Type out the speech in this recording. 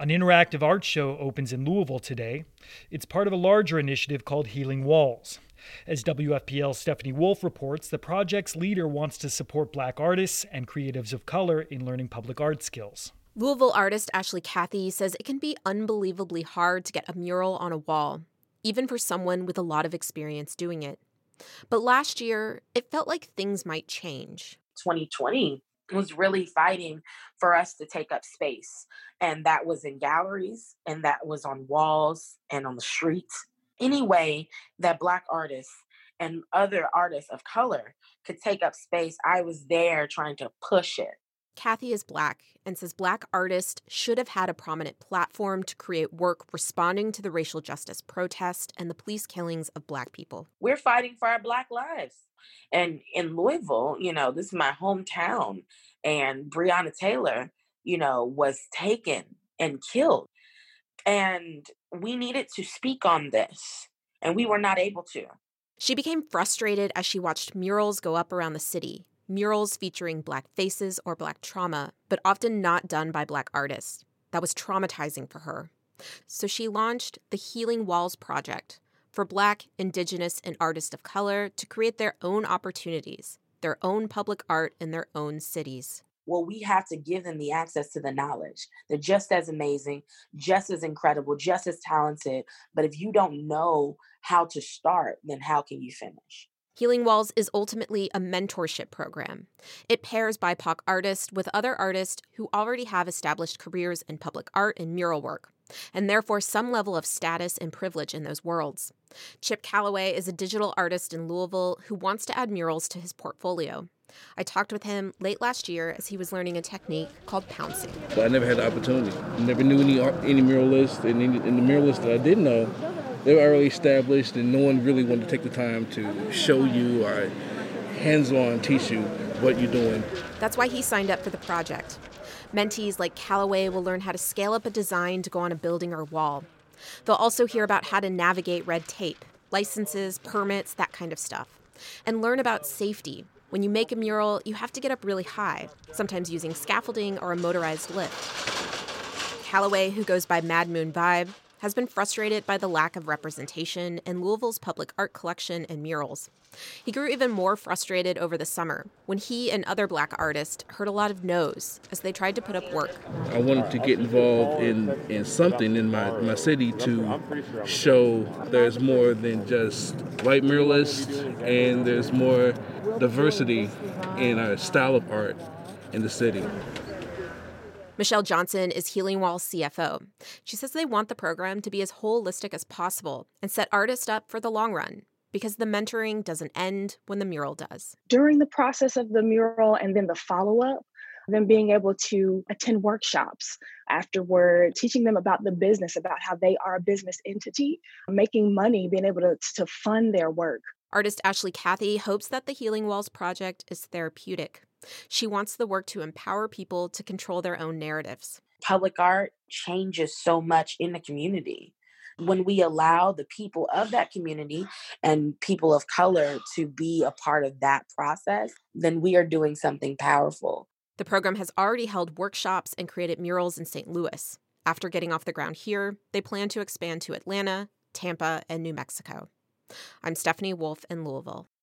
An interactive art show opens in Louisville today. It's part of a larger initiative called Healing Walls. As WFPL's Stephanie Wolf reports, the project's leader wants to support black artists and creatives of color in learning public art skills. Louisville artist Ashley Cathey says it can be unbelievably hard to get a mural on a wall, even for someone with a lot of experience doing it. But last year, it felt like things might change. 2020 was really fighting for us to take up space. And that was in galleries, and that was on walls and on the streets. Any way that Black artists and other artists of color could take up space, I was there trying to push it. Cathey is black and says black artists should have had a prominent platform to create work responding to the racial justice protest and the police killings of black people. We're fighting for our black lives. And in Louisville, you know, this is my hometown, and Breonna Taylor, you know, was taken and killed. And we needed to speak on this, and we were not able to. She became frustrated as she watched murals go up around the city, murals featuring Black faces or Black trauma, but often not done by Black artists. That was traumatizing for her. So she launched the Healing Walls Project for Black, Indigenous, and artists of color to create their own opportunities, their own public art in their own cities. Well, we have to give them the access to the knowledge. They're just as amazing, just as incredible, just as talented. But if you don't know how to start, then how can you finish? Healing Walls is ultimately a mentorship program. It pairs BIPOC artists with other artists who already have established careers in public art and mural work, and therefore some level of status and privilege in those worlds. Chip Calloway is a digital artist in Louisville who wants to add murals to his portfolio. I talked with him late last year as he was learning a technique called pouncing. I never had the opportunity. Never knew any any muralists, and, and the muralists that I did know they were already established and no one really wanted to take the time to show you or hands-on teach you what you're doing. That's why he signed up for the project. Mentees like Calloway will learn how to scale up a design to go on a building or wall. They'll also hear about how to navigate red tape, licenses, permits, that kind of stuff, and learn about safety. When you make a mural, you have to get up really high, sometimes using scaffolding or a motorized lift. Calloway, who goes by Mad Moon Vibe, has been frustrated by the lack of representation in Louisville's public art collection and murals. He grew even more frustrated over the summer when he and other black artists heard a lot of no's as they tried to put up work. I wanted to get involved in, in something in my, my city to show there's more than just white muralists and there's more diversity in our style of art in the city. Michelle Johnson is Healing Wall's CFO. She says they want the program to be as holistic as possible and set artists up for the long run because the mentoring doesn't end when the mural does. During the process of the mural and then the follow up, them being able to attend workshops afterward, teaching them about the business, about how they are a business entity, making money, being able to, to fund their work. Artist Ashley Cathey hopes that the Healing Walls project is therapeutic she wants the work to empower people to control their own narratives. Public art changes so much in the community. When we allow the people of that community and people of color to be a part of that process, then we are doing something powerful. The program has already held workshops and created murals in St. Louis. After getting off the ground here, they plan to expand to Atlanta, Tampa, and New Mexico. I'm Stephanie Wolf in Louisville.